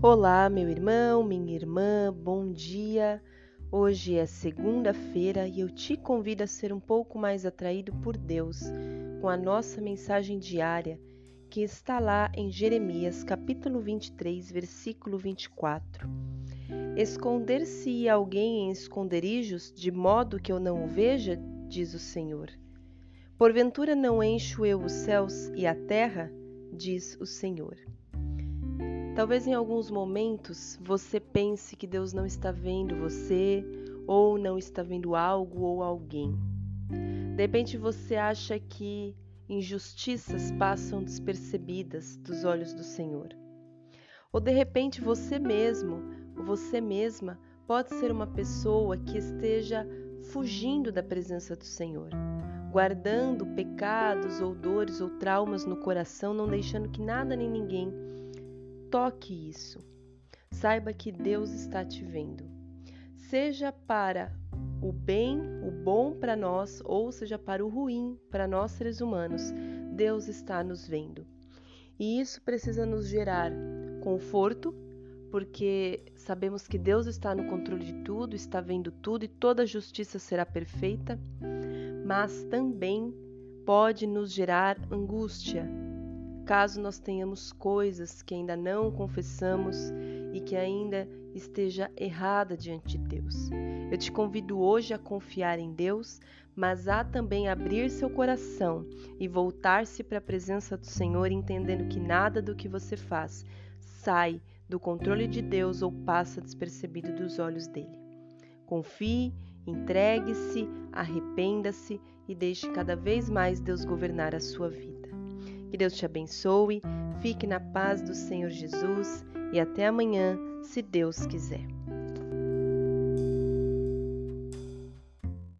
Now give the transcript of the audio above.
Olá, meu irmão, minha irmã, bom dia. Hoje é segunda-feira e eu te convido a ser um pouco mais atraído por Deus com a nossa mensagem diária que está lá em Jeremias, capítulo 23, versículo 24. Esconder-se alguém em esconderijos de modo que eu não o veja, diz o Senhor. Porventura não encho eu os céus e a terra, diz o Senhor. Talvez em alguns momentos você pense que Deus não está vendo você ou não está vendo algo ou alguém. De repente você acha que injustiças passam despercebidas dos olhos do Senhor. Ou de repente você mesmo, você mesma, pode ser uma pessoa que esteja fugindo da presença do Senhor, guardando pecados ou dores ou traumas no coração, não deixando que nada nem ninguém Toque isso. Saiba que Deus está te vendo. Seja para o bem, o bom para nós, ou seja para o ruim para nós seres humanos, Deus está nos vendo. E isso precisa nos gerar conforto, porque sabemos que Deus está no controle de tudo, está vendo tudo e toda justiça será perfeita, mas também pode nos gerar angústia, caso nós tenhamos coisas que ainda não confessamos e que ainda esteja errada diante de Deus. Eu te convido hoje a confiar em Deus, mas a também abrir seu coração e voltar-se para a presença do Senhor, entendendo que nada do que você faz sai do controle de Deus ou passa despercebido dos olhos dele. Confie, entregue-se, arrependa-se e deixe cada vez mais Deus governar a sua vida. Que Deus te abençoe, fique na paz do Senhor Jesus e até amanhã, se Deus quiser.